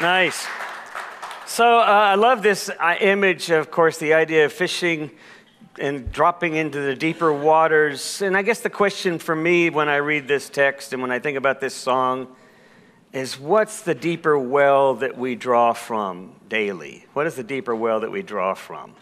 Nice. So uh, I love this uh, image, of course, the idea of fishing and dropping into the deeper waters. And I guess the question for me when I read this text and when I think about this song is what's the deeper well that we draw from daily? What is the deeper well that we draw from?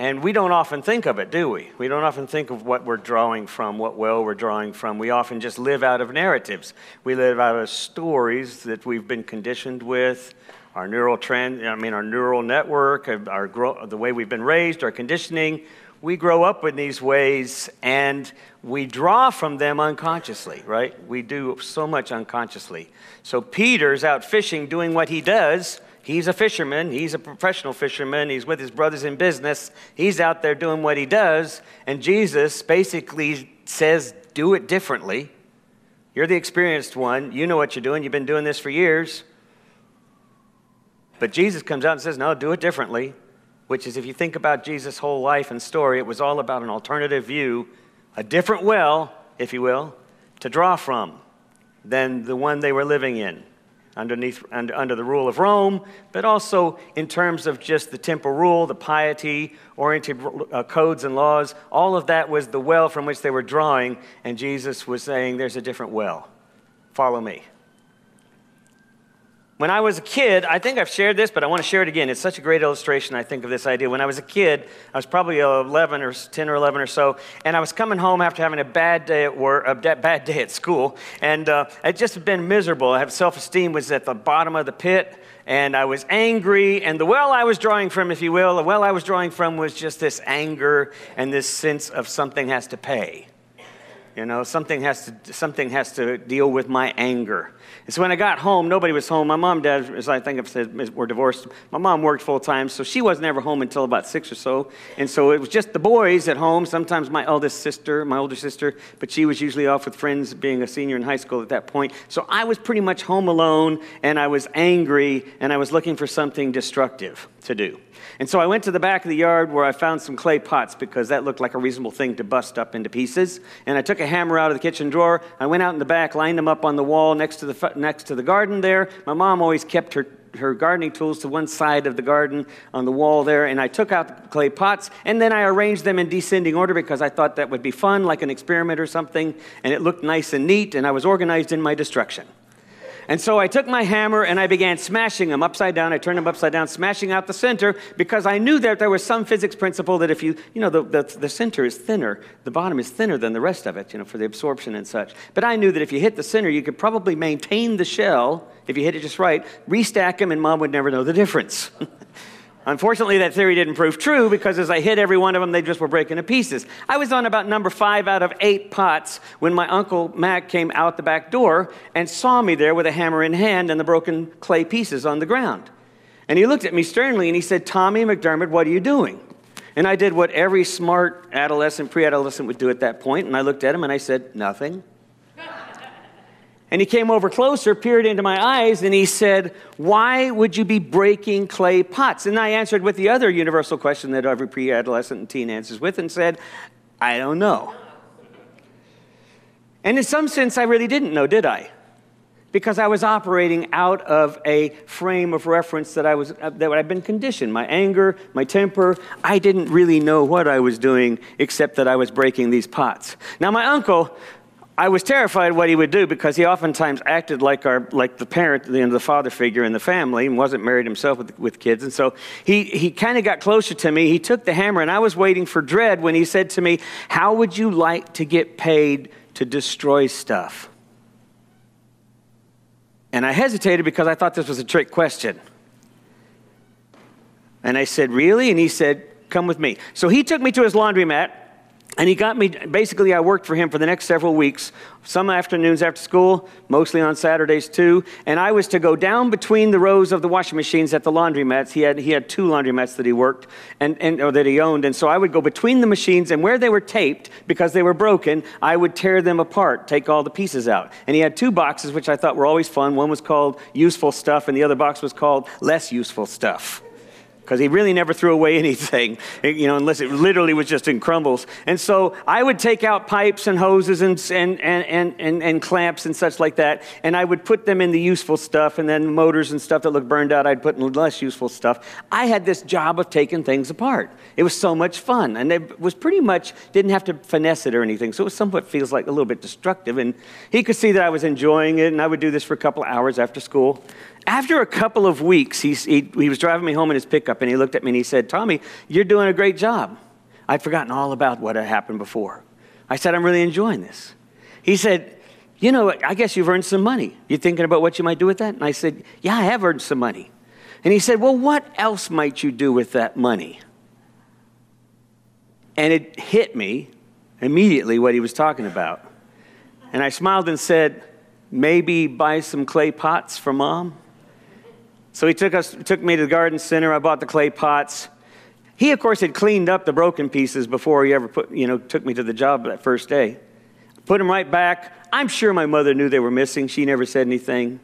And we don't often think of it, do we? We don't often think of what we're drawing from, what well we're drawing from. We often just live out of narratives. We live out of stories that we've been conditioned with our neural trend, I mean, our neural network, uh, our grow, the way we've been raised, our conditioning. We grow up in these ways and we draw from them unconsciously, right? We do so much unconsciously. So Peter's out fishing, doing what he does. He's a fisherman. He's a professional fisherman. He's with his brothers in business. He's out there doing what he does. And Jesus basically says, Do it differently. You're the experienced one. You know what you're doing. You've been doing this for years. But Jesus comes out and says, no, do it differently, which is if you think about Jesus' whole life and story, it was all about an alternative view, a different well, if you will, to draw from than the one they were living in underneath under, under the rule of Rome, but also in terms of just the temple rule, the piety oriented uh, codes and laws. All of that was the well from which they were drawing, and Jesus was saying, There's a different well. Follow me. When I was a kid, I think I've shared this, but I want to share it again. It's such a great illustration, I think, of this idea. When I was a kid, I was probably 11 or 10 or 11 or so, and I was coming home after having a bad day at work, a bad day at school, and uh, I'd just been miserable. I have self-esteem was at the bottom of the pit, and I was angry, and the well I was drawing from, if you will, the well I was drawing from was just this anger and this sense of something has to pay. You know, something has to, something has to deal with my anger. And so when I got home, nobody was home. My mom and dad, as I think I've said, were divorced. My mom worked full time, so she wasn't ever home until about six or so. And so it was just the boys at home, sometimes my eldest sister, my older sister, but she was usually off with friends being a senior in high school at that point. So I was pretty much home alone, and I was angry, and I was looking for something destructive to do. And so I went to the back of the yard where I found some clay pots because that looked like a reasonable thing to bust up into pieces. And I took a hammer out of the kitchen drawer. I went out in the back, lined them up on the wall next to the, next to the garden there. My mom always kept her her gardening tools to one side of the garden on the wall there, and I took out the clay pots, and then I arranged them in descending order because I thought that would be fun, like an experiment or something, and it looked nice and neat, and I was organized in my destruction. And so I took my hammer and I began smashing them upside down. I turned them upside down, smashing out the center because I knew that there was some physics principle that if you, you know, the, the, the center is thinner, the bottom is thinner than the rest of it, you know, for the absorption and such. But I knew that if you hit the center, you could probably maintain the shell if you hit it just right, restack them, and mom would never know the difference. Unfortunately, that theory didn't prove true because as I hit every one of them, they just were breaking to pieces. I was on about number five out of eight pots when my uncle Mac came out the back door and saw me there with a hammer in hand and the broken clay pieces on the ground. And he looked at me sternly and he said, Tommy McDermott, what are you doing? And I did what every smart adolescent, pre adolescent would do at that point, and I looked at him and I said, Nothing. And he came over closer, peered into my eyes, and he said, Why would you be breaking clay pots? And I answered with the other universal question that every pre adolescent and teen answers with and said, I don't know. And in some sense, I really didn't know, did I? Because I was operating out of a frame of reference that I was uh, that I'd been conditioned. My anger, my temper, I didn't really know what I was doing except that I was breaking these pots. Now my uncle I was terrified what he would do because he oftentimes acted like, our, like the parent, you know, the father figure in the family, and wasn't married himself with, with kids. And so he, he kind of got closer to me. He took the hammer, and I was waiting for dread when he said to me, How would you like to get paid to destroy stuff? And I hesitated because I thought this was a trick question. And I said, Really? And he said, Come with me. So he took me to his laundromat and he got me, basically, I worked for him for the next several weeks, some afternoons after school, mostly on Saturdays too. And I was to go down between the rows of the washing machines at the laundromats. He had, he had two laundromats that he worked and, and, or that he owned. And so I would go between the machines, and where they were taped, because they were broken, I would tear them apart, take all the pieces out. And he had two boxes, which I thought were always fun. One was called useful stuff, and the other box was called less useful stuff because he really never threw away anything, you know, unless it literally was just in crumbles. And so I would take out pipes and hoses and, and, and, and, and, clamps and such like that, and I would put them in the useful stuff, and then motors and stuff that looked burned out, I'd put in less useful stuff. I had this job of taking things apart. It was so much fun, and it was pretty much, didn't have to finesse it or anything, so it somewhat feels like a little bit destructive. And he could see that I was enjoying it, and I would do this for a couple hours after school. After a couple of weeks, he, he, he was driving me home in his pickup and he looked at me and he said, Tommy, you're doing a great job. I'd forgotten all about what had happened before. I said, I'm really enjoying this. He said, You know, I guess you've earned some money. You're thinking about what you might do with that? And I said, Yeah, I have earned some money. And he said, Well, what else might you do with that money? And it hit me immediately what he was talking about. And I smiled and said, Maybe buy some clay pots for mom? So he took, us, took me to the garden center. I bought the clay pots. He, of course, had cleaned up the broken pieces before he ever put, you know, took me to the job that first day. Put them right back. I'm sure my mother knew they were missing. She never said anything.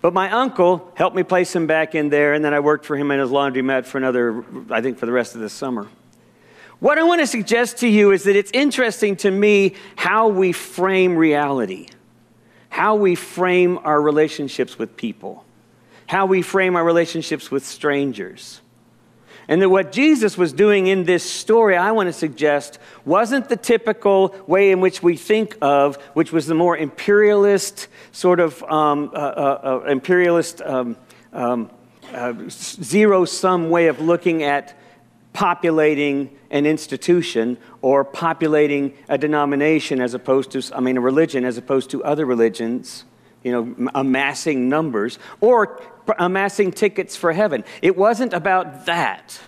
But my uncle helped me place them back in there, and then I worked for him in his laundromat for another, I think, for the rest of the summer. What I want to suggest to you is that it's interesting to me how we frame reality, how we frame our relationships with people how we frame our relationships with strangers. And that what Jesus was doing in this story, I want to suggest, wasn't the typical way in which we think of, which was the more imperialist, sort of um, uh, uh, uh, imperialist, um, um, uh, zero sum way of looking at populating an institution or populating a denomination as opposed to, I mean, a religion as opposed to other religions you know, amassing numbers, or amassing tickets for heaven. It wasn't about that.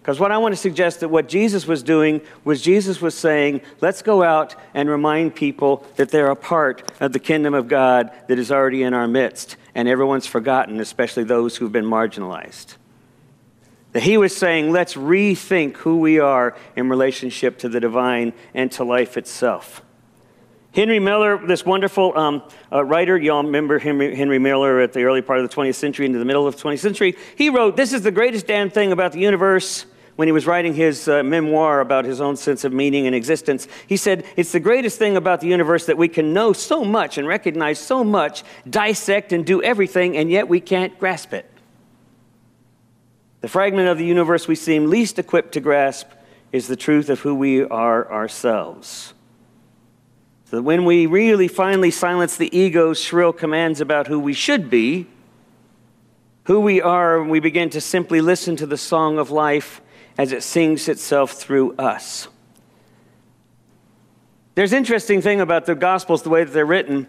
Because what I want to suggest that what Jesus was doing was Jesus was saying, let's go out and remind people that they're a part of the kingdom of God that is already in our midst, and everyone's forgotten, especially those who've been marginalized. That he was saying, let's rethink who we are in relationship to the divine and to life itself. Henry Miller, this wonderful um, uh, writer, y'all remember Henry, Henry Miller at the early part of the 20th century into the middle of the 20th century. He wrote, This is the greatest damn thing about the universe when he was writing his uh, memoir about his own sense of meaning and existence. He said, It's the greatest thing about the universe that we can know so much and recognize so much, dissect and do everything, and yet we can't grasp it. The fragment of the universe we seem least equipped to grasp is the truth of who we are ourselves. So that when we really finally silence the ego's shrill commands about who we should be, who we are, we begin to simply listen to the song of life as it sings itself through us. There's interesting thing about the Gospels, the way that they're written.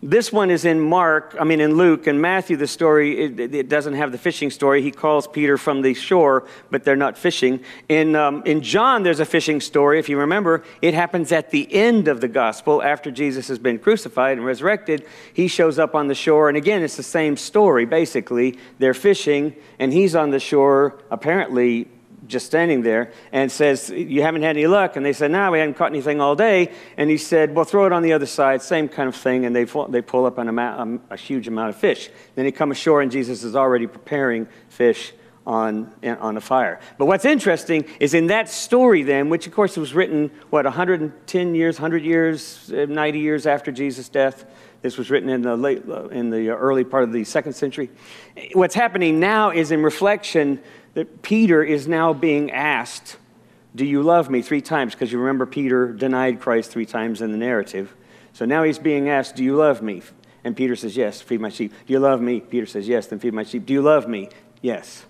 This one is in Mark, I mean in Luke, and Matthew, the story, it, it, doesn't have the fishing story. He calls Peter from the shore, but they're not fishing. In, um, in John, there's a fishing story. If you remember, it happens at the end of the gospel after Jesus has been crucified and resurrected. He shows up on the shore, and again, it's the same story, basically. They're fishing, and he's on the shore, apparently just standing there and says, You haven't had any luck? And they said, No, we haven't caught anything all day. And he said, Well, throw it on the other side, same kind of thing. And they, they pull up an amount, um, a huge amount of fish. Then he come ashore, and Jesus is already preparing fish on, on a fire. But what's interesting is in that story, then, which of course was written, what, 110 years, 100 years, 90 years after Jesus' death. This was written in the, late, in the early part of the second century. What's happening now is in reflection that Peter is now being asked, Do you love me? three times, because you remember Peter denied Christ three times in the narrative. So now he's being asked, Do you love me? And Peter says, Yes, feed my sheep. Do you love me? Peter says, Yes, then feed my sheep. Do you love me? Yes.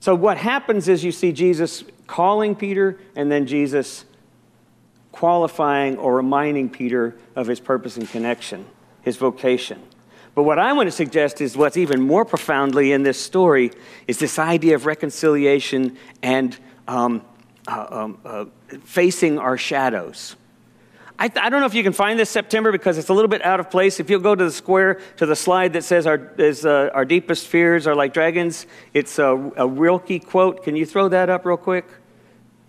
So what happens is you see Jesus calling Peter and then Jesus qualifying or reminding Peter of his purpose and connection, his vocation. But what I want to suggest is what's even more profoundly in this story is this idea of reconciliation and um, uh, um, uh, facing our shadows. I, th- I, don't know if you can find this September because it's a little bit out of place. If you'll go to the square, to the slide that says our, is, uh, our deepest fears are like dragons, it's a, a Rilke quote. Can you throw that up real quick?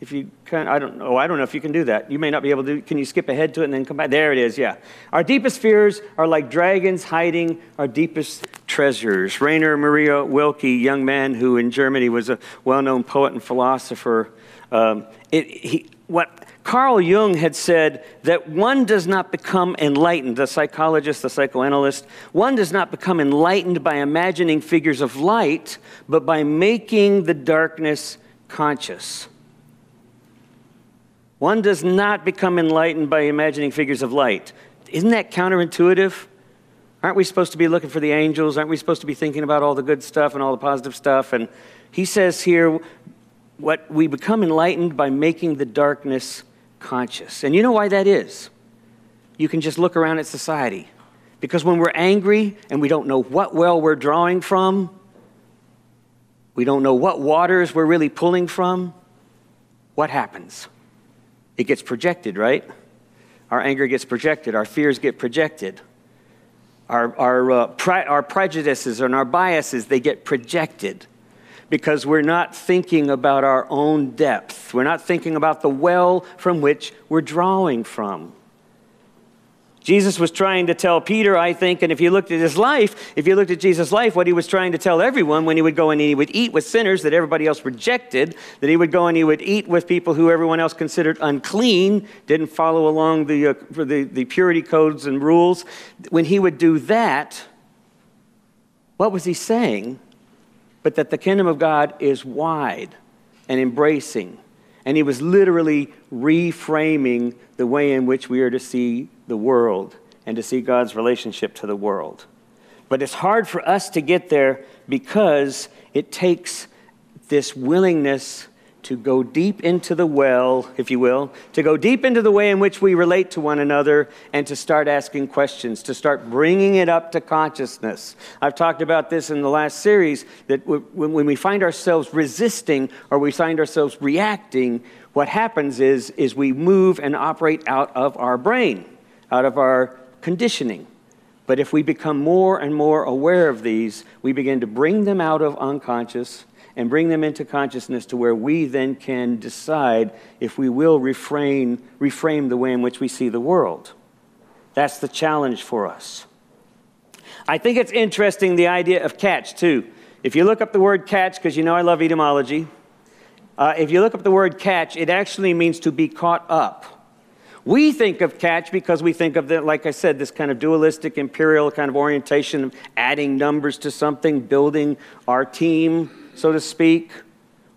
If you can, I don't know. I don't know if you can do that. You may not be able to. Can you skip ahead to it and then come back? There it is. Yeah. Our deepest fears are like dragons hiding our deepest treasures. Rainer Maria Rilke, young man who in Germany was a well known poet and philosopher, um, it, he, what Carl Jung had said that one does not become enlightened, the psychologist, the psychoanalyst, one does not become enlightened by imagining figures of light, but by making the darkness conscious. One does not become enlightened by imagining figures of light. Isn't that counterintuitive? Aren't we supposed to be looking for the angels? Aren't we supposed to be thinking about all the good stuff and all the positive stuff? And he says here, what we become enlightened by making the darkness conscious. And you know why that is? You can just look around at society. Because when we're angry and we don't know what well we're drawing from, we don't know what waters we're really pulling from, what happens? It gets projected, right? Our anger gets projected, our fears get projected. Our, our, uh, pre- our prejudices and our biases, they get projected because we're not thinking about our own depth. We're not thinking about the well from which we're drawing from. Jesus was trying to tell Peter, I think, and if you looked at his life, if you looked at Jesus' life, what he was trying to tell everyone when he would go and he would eat with sinners that everybody else rejected, that he would go and he would eat with people who everyone else considered unclean, didn't follow along the, uh, the, the purity codes and rules. When he would do that, what was he saying? but that the kingdom of God is wide and embracing. And he was literally reframing the way in which we are to see the world and to see God's relationship to the world. But it's hard for us to get there because it takes this willingness to go deep into the well, if you will, to go deep into the way in which we relate to one another and to start asking questions, to start bringing it up to consciousness. I've talked about this in the last series that when we find ourselves resisting or we find ourselves reacting, what happens is, is we move and operate out of our brain, out of our conditioning. But if we become more and more aware of these, we begin to bring them out of unconscious and bring them into consciousness to where we then can decide if we will refrain, reframe the way in which we see the world. That's the challenge for us. I think it's interesting the idea of catch, too. If you look up the word catch, because you know I love etymology, uh, if you look up the word catch, it actually means to be caught up. We think of catch because we think of, like I said, this kind of dualistic, imperial kind of orientation of adding numbers to something, building our team, so to speak,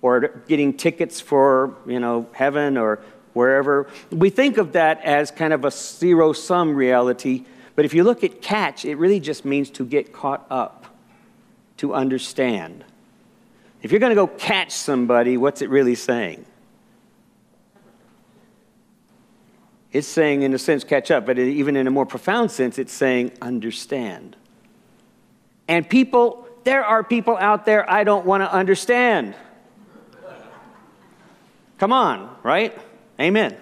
or getting tickets for, you know, heaven or wherever. We think of that as kind of a zero sum reality, but if you look at catch, it really just means to get caught up, to understand. If you're going to go catch somebody, what's it really saying? It's saying, in a sense, catch up, but even in a more profound sense, it's saying understand. And people there are people out there I don't want to understand. Come on, right? Amen.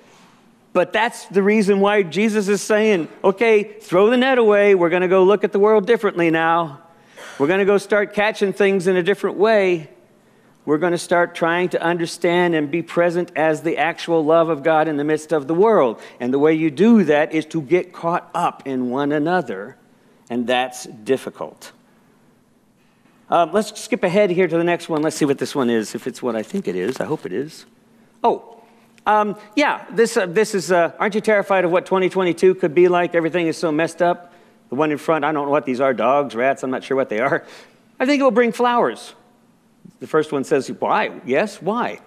but that's the reason why Jesus is saying, okay, throw the net away. We're going to go look at the world differently now. We're going to go start catching things in a different way. We're going to start trying to understand and be present as the actual love of God in the midst of the world. And the way you do that is to get caught up in one another, and that's difficult. Um, let's skip ahead here to the next one. Let's see what this one is, if it's what I think it is. I hope it is. Oh, um, yeah, this, uh, this is, uh, aren't you terrified of what 2022 could be like? Everything is so messed up. The one in front, I don't know what these are dogs, rats, I'm not sure what they are. I think it will bring flowers. The first one says, Why? Yes, why?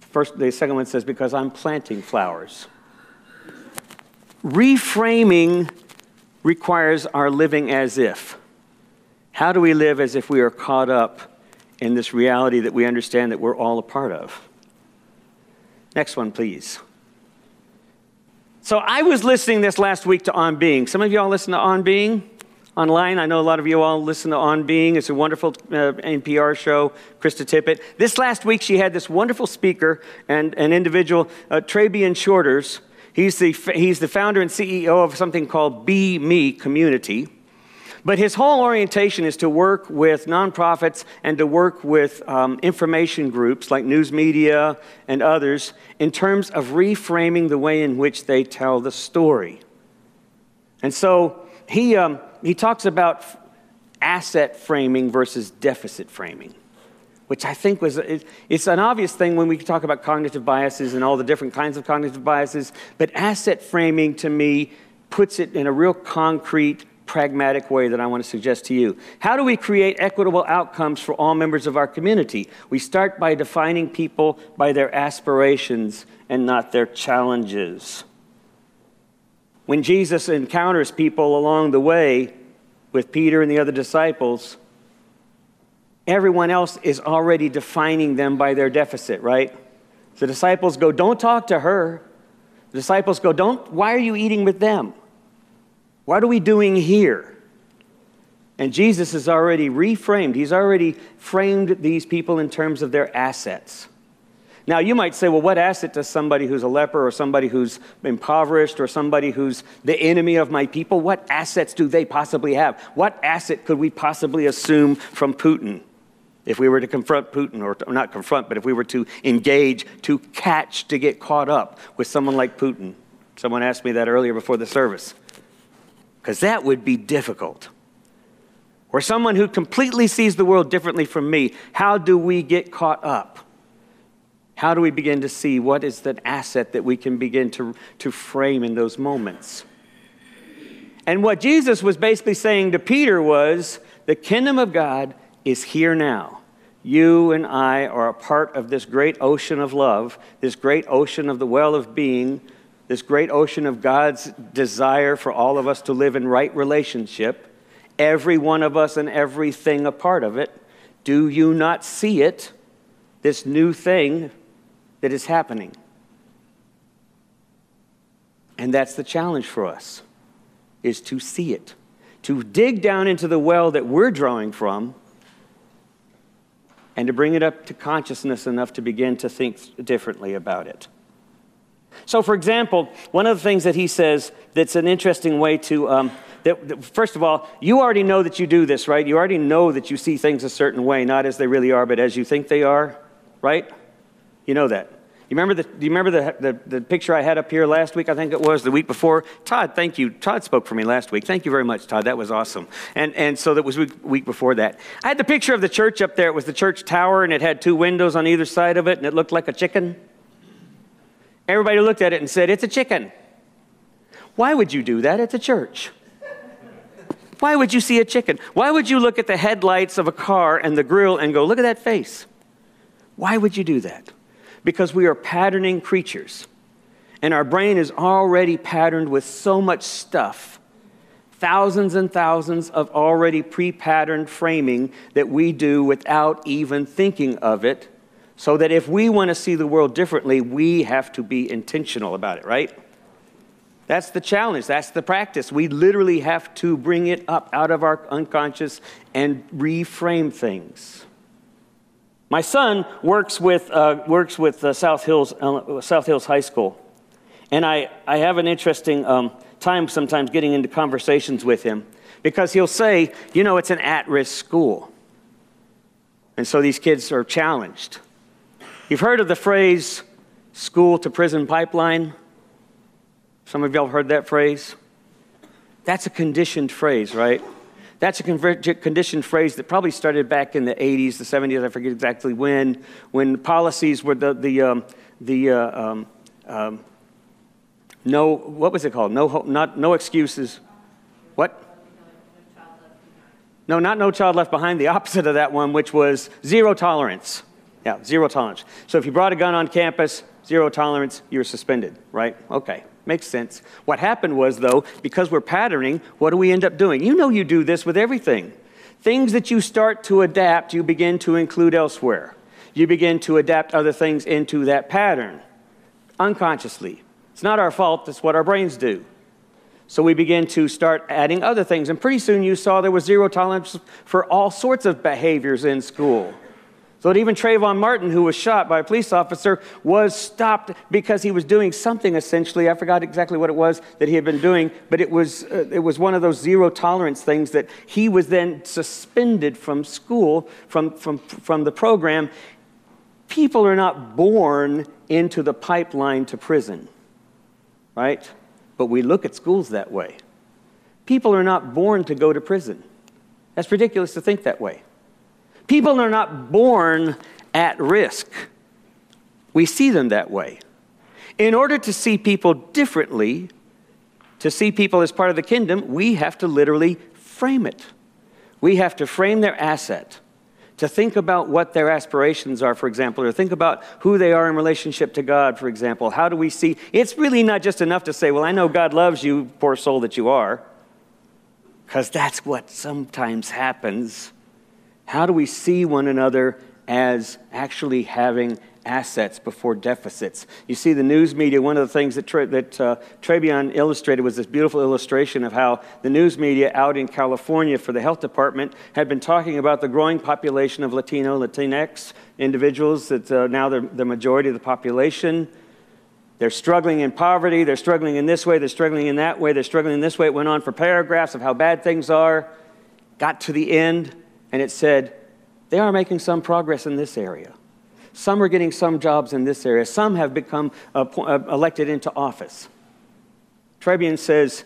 First, the second one says, Because I'm planting flowers. Reframing requires our living as if. How do we live as if we are caught up in this reality that we understand that we're all a part of? Next one, please. So I was listening this last week to On Being. Some of you all listen to On Being online. I know a lot of you all listen to On Being. It's a wonderful uh, NPR show, Krista Tippett. This last week, she had this wonderful speaker and an individual, uh, Trabian Shorters. He's the, he's the founder and CEO of something called Be Me Community. But his whole orientation is to work with nonprofits and to work with um, information groups like news media and others in terms of reframing the way in which they tell the story. And so he, um, he talks about asset framing versus deficit framing, which I think was, it's an obvious thing when we talk about cognitive biases and all the different kinds of cognitive biases, but asset framing to me puts it in a real concrete, pragmatic way that I want to suggest to you. How do we create equitable outcomes for all members of our community? We start by defining people by their aspirations and not their challenges. When Jesus encounters people along the way with Peter and the other disciples, everyone else is already defining them by their deficit, right? The disciples go, Don't talk to her. The disciples go, Don't, why are you eating with them? What are we doing here? And Jesus has already reframed, he's already framed these people in terms of their assets. Now, you might say, well, what asset does somebody who's a leper or somebody who's impoverished or somebody who's the enemy of my people, what assets do they possibly have? What asset could we possibly assume from Putin if we were to confront Putin, or, to, or not confront, but if we were to engage, to catch, to get caught up with someone like Putin? Someone asked me that earlier before the service because that would be difficult. Or someone who completely sees the world differently from me, how do we get caught up? How do we begin to see what is that asset that we can begin to, to frame in those moments? And what Jesus was basically saying to Peter was the kingdom of God is here now. You and I are a part of this great ocean of love, this great ocean of the well of being this great ocean of God's desire for all of us to live in right relationship, every one of us and everything a part of it. Do you not see it? This new thing that is happening. And that's the challenge for us is to see it, to dig down into the well that we're drawing from and to bring it up to consciousness enough to begin to think differently about it. So, for example, one of the things that he says that's an interesting way to, um, that, that, first of all, you already know that you do this, right? You already know that you see things a certain way, not as they really are, but as you think they are, right? You know that. You remember the, do you remember the, the, the, picture I had up here last week? I think it was the week before. Todd, thank you. Todd spoke for me last week. Thank you very much, Todd. That was awesome. And, and so that was week, week before that. I had the picture of the church up there. It was the church tower, and it had two windows on either side of it, and it looked like a chicken. Everybody looked at it and said, It's a chicken. Why would you do that at the church? Why would you see a chicken? Why would you look at the headlights of a car and the grill and go, Look at that face? Why would you do that? Because we are patterning creatures. And our brain is already patterned with so much stuff thousands and thousands of already pre patterned framing that we do without even thinking of it so that if we want to see the world differently, we have to be intentional about it, right? That's the challenge. That's the practice. We literally have to bring it up out of our unconscious and reframe things. My son works with, uh, works with uh, South, Hills, uh, South Hills High School. And I, I have an interesting um, time sometimes getting into conversations with him because he'll say, you know, it's an at risk school. And so these kids are challenged. You've heard of the phrase school to prison pipeline? Some of y'all heard that phrase? That's a conditioned phrase, right? That's a conditioned phrase that probably started back in the 80s, the 70s, I forget exactly when, when policies were the, the, um, the uh, um, um, no, what was it called? No, not, no excuses. What? No, not no child left behind, the opposite of that one, which was zero tolerance. Yeah, zero tolerance. So if you brought a gun on campus, zero tolerance, you were suspended, right? Okay, makes sense. What happened was, though, because we're patterning, what do we end up doing? You know you do this with everything. Things that you start to adapt, you begin to include elsewhere. You begin to adapt other things into that pattern unconsciously. It's not our fault, it's what our brains do. So we begin to start adding other things. And pretty soon you saw there was zero tolerance for all sorts of behaviors in school. So that even Trayvon Martin, who was shot by a police officer, was stopped because he was doing something essentially. I forgot exactly what it was that he had been doing, but it was, uh, it was one of those zero tolerance things that he was then suspended from school, from, from, from the program. People are not born into the pipeline to prison, right? But we look at schools that way. People are not born to go to prison. That's ridiculous to think that way. People are not born at risk. We see them that way. In order to see people differently, to see people as part of the kingdom, we have to literally frame it. We have to frame their asset, to think about what their aspirations are, for example, or think about who they are in relationship to God, for example. How do we see? It's really not just enough to say, Well, I know God loves you, poor soul that you are, because that's what sometimes happens. How do we see one another as actually having assets before deficits. You see, the news media, one of the things that, Tra- that uh, Trabian illustrated was this beautiful illustration of how the news media out in California for the health department had been talking about the growing population of Latino, Latinx individuals, that uh, now they're the majority of the population. They're struggling in poverty, they're struggling in this way, they're struggling in that way, they're struggling in this way. It went on for paragraphs of how bad things are. Got to the end, and it said, they are making some progress in this area. Some are getting some jobs in this area. Some have become uh, elected into office. Trabian says,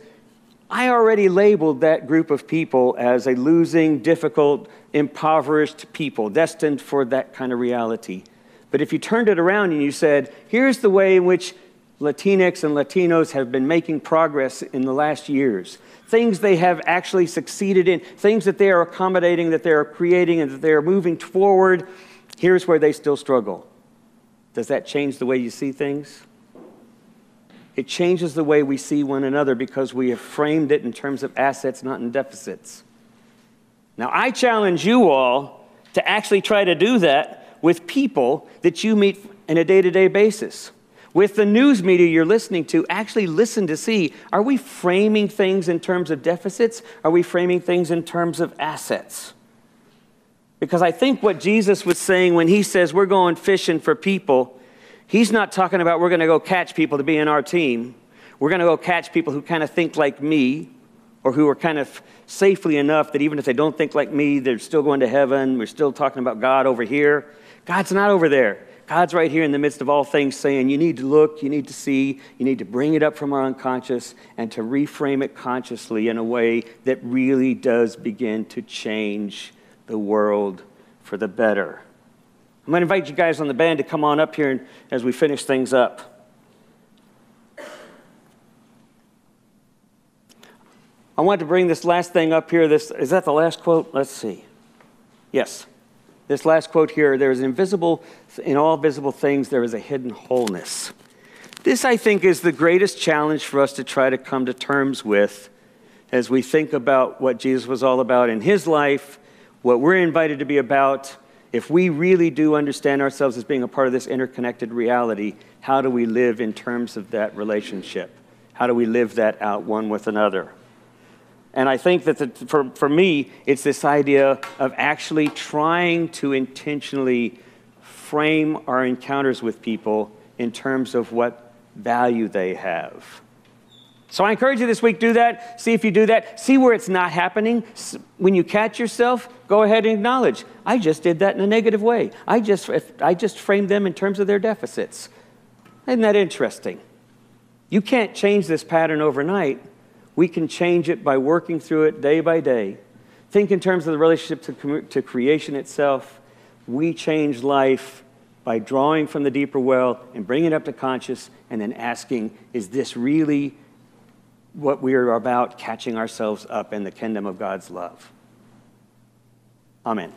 I already labeled that group of people as a losing, difficult, impoverished people, destined for that kind of reality. But if you turned it around and you said, here's the way in which Latinx and Latinos have been making progress in the last years, things they have actually succeeded in, things that they are accommodating, that they are creating, and that they are moving forward Here's where they still struggle. Does that change the way you see things? It changes the way we see one another because we have framed it in terms of assets, not in deficits. Now, I challenge you all to actually try to do that with people that you meet on a day to day basis. With the news media you're listening to, actually listen to see are we framing things in terms of deficits? Are we framing things in terms of assets? Because I think what Jesus was saying when he says we're going fishing for people, he's not talking about we're going to go catch people to be in our team. We're going to go catch people who kind of think like me or who are kind of safely enough that even if they don't think like me, they're still going to heaven. We're still talking about God over here. God's not over there. God's right here in the midst of all things saying, you need to look, you need to see, you need to bring it up from our unconscious and to reframe it consciously in a way that really does begin to change the world for the better. I'm going to invite you guys on the band to come on up here as we finish things up. I want to bring this last thing up here. This, is that the last quote? Let's see. Yes. This last quote here there is invisible, in all visible things, there is a hidden wholeness. This, I think, is the greatest challenge for us to try to come to terms with as we think about what Jesus was all about in his life what we're invited to be about, if we really do understand ourselves as being a part of this interconnected reality, how do we live in terms of that relationship? How do we live that out one with another? And I think that the, for, for me, it's this idea of actually trying to intentionally frame our encounters with people in terms of what value they have. So I encourage you this week, do that. See if you do that. See where it's not happening. When you catch yourself, go ahead and acknowledge. I just did that in a negative way. I just, I just framed them in terms of their deficits. Isn't that interesting? You can't change this pattern overnight. We can change it by working through it day by day. Think in terms of the relationship to, to creation itself. We change life by drawing from the deeper well and bringing it up to conscious and then asking, is this really what we are about catching ourselves up in the kingdom of God's love. Amen.